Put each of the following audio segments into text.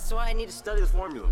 That's why I need to study the formula.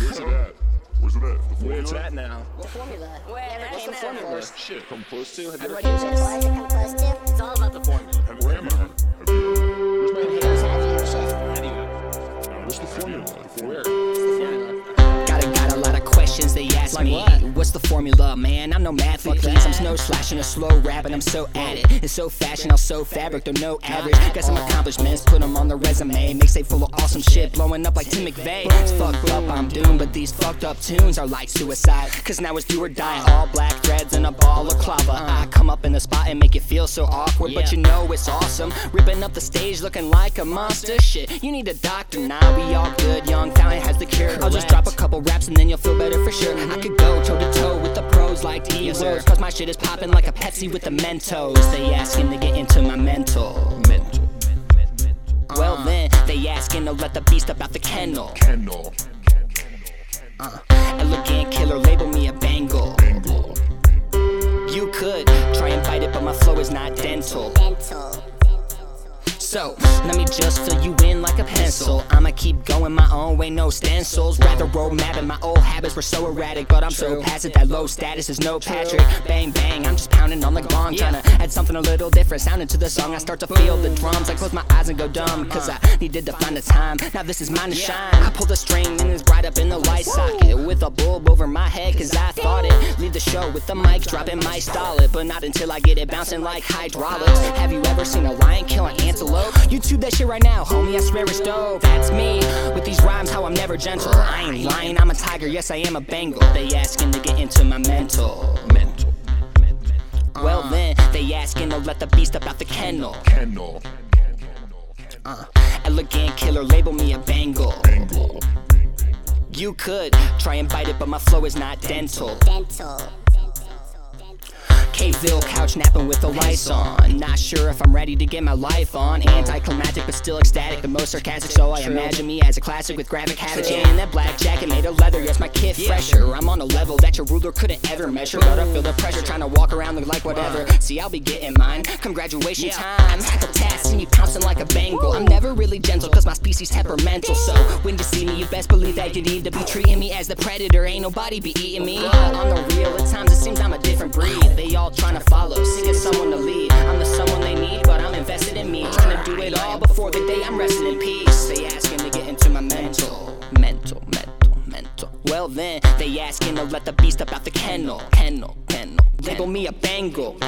Where's it at? Where's it at? The Where it's formula? at now. The formula. Where You ever the came to formula? formula? Shit, come close to. Have you ever do What this? does it come close to? It's all about the formula. Have, where am I? Have you? Where's my Here's have you, chef. How do you? What's the formula? The formula. Where? Got a, got a lot of questions they ask Like me. what? The formula, man? I'm no please. that. I'm snow slashing a slow rap, and I'm so at it. It's so fashion, I'll sew fabric, though no average. Got some accomplishments, put them on the resume. Mixtape full of awesome shit, blowing up like Tim McVeigh. It's fucked up, I'm doomed, but these fucked up tunes are like suicide. Cause now it's do or die, all black threads and a balaclava. Up in the spot and make it feel so awkward, but you know it's awesome. Ripping up the stage looking like a monster. Shit, you need a doctor, nah, we all good. Young Fountain has the cure. I'll just drop a couple raps and then you'll feel better for sure. I could go toe to toe with the pros like D words, cause my shit is popping like a Pepsi with the Mentos. They asking to get into my mental. Mental. Well uh-huh. then, they asking to let the beast up out the kennel. Kendall. Uh, elegant my flow is not dental. Dental. So, let me just fill you in like a pencil. I'ma keep going my own way, no stencils. Rather road mapping my old habits were so erratic, but I'm so True. past it that low status is no Patrick. Bang bang, I'm just pounding on the gong, trying to something a little different. Sounding to the song, I start to feel the drums. I close my eyes and go dumb, cause I needed to find the time. Now this is mine to shine. I pull the string and it's right up in the light socket with a bulb over my head, cause I thought it. Leave the show with the mic dropping, might stall it, but not until I get it bouncing like hydraulics. Have you ever seen a lion kill an antelope? YouTube that shit right now, homie. I swear it's dope. That's me with these rhymes, how I'm never gentle. I ain't lying, I'm a tiger. Yes, I am a Bengal. They asking to get into my mental. Mental. Well then, they asking to let the beast up out the kennel. Kendall. Uh, elegant killer, label me a Bengal. Angle. You could try and bite it, but my flow is not dental. Dental. Couch napping with the lights on. Not sure if I'm ready to get my life on. Anticlimactic but still ecstatic, the most sarcastic. So I imagine me as a classic with graphic habits. And that black jacket made of leather. Yes, my kid fresher. I'm on a level that your ruler couldn't ever measure. But I feel the pressure trying to walk around look like whatever. See, I'll be getting mine. Come graduation time. Potassium, pouncing like a Bengal. I'm never really gentle cause my species temperamental. So when you see me, you best believe that you need to be treating me as the predator. Ain't nobody be eating me. But on the real, at times it seems I'm a different breed. They all trying to follow, seeking someone to lead. I'm the someone they need, but I'm invested in me. Trying to do it all before the day I'm resting in peace. They asking to get into my mental. Mental, mental, mental. Well then, they asking to let the beast up out the kennel. Kennel, kennel. Label me a Bengal.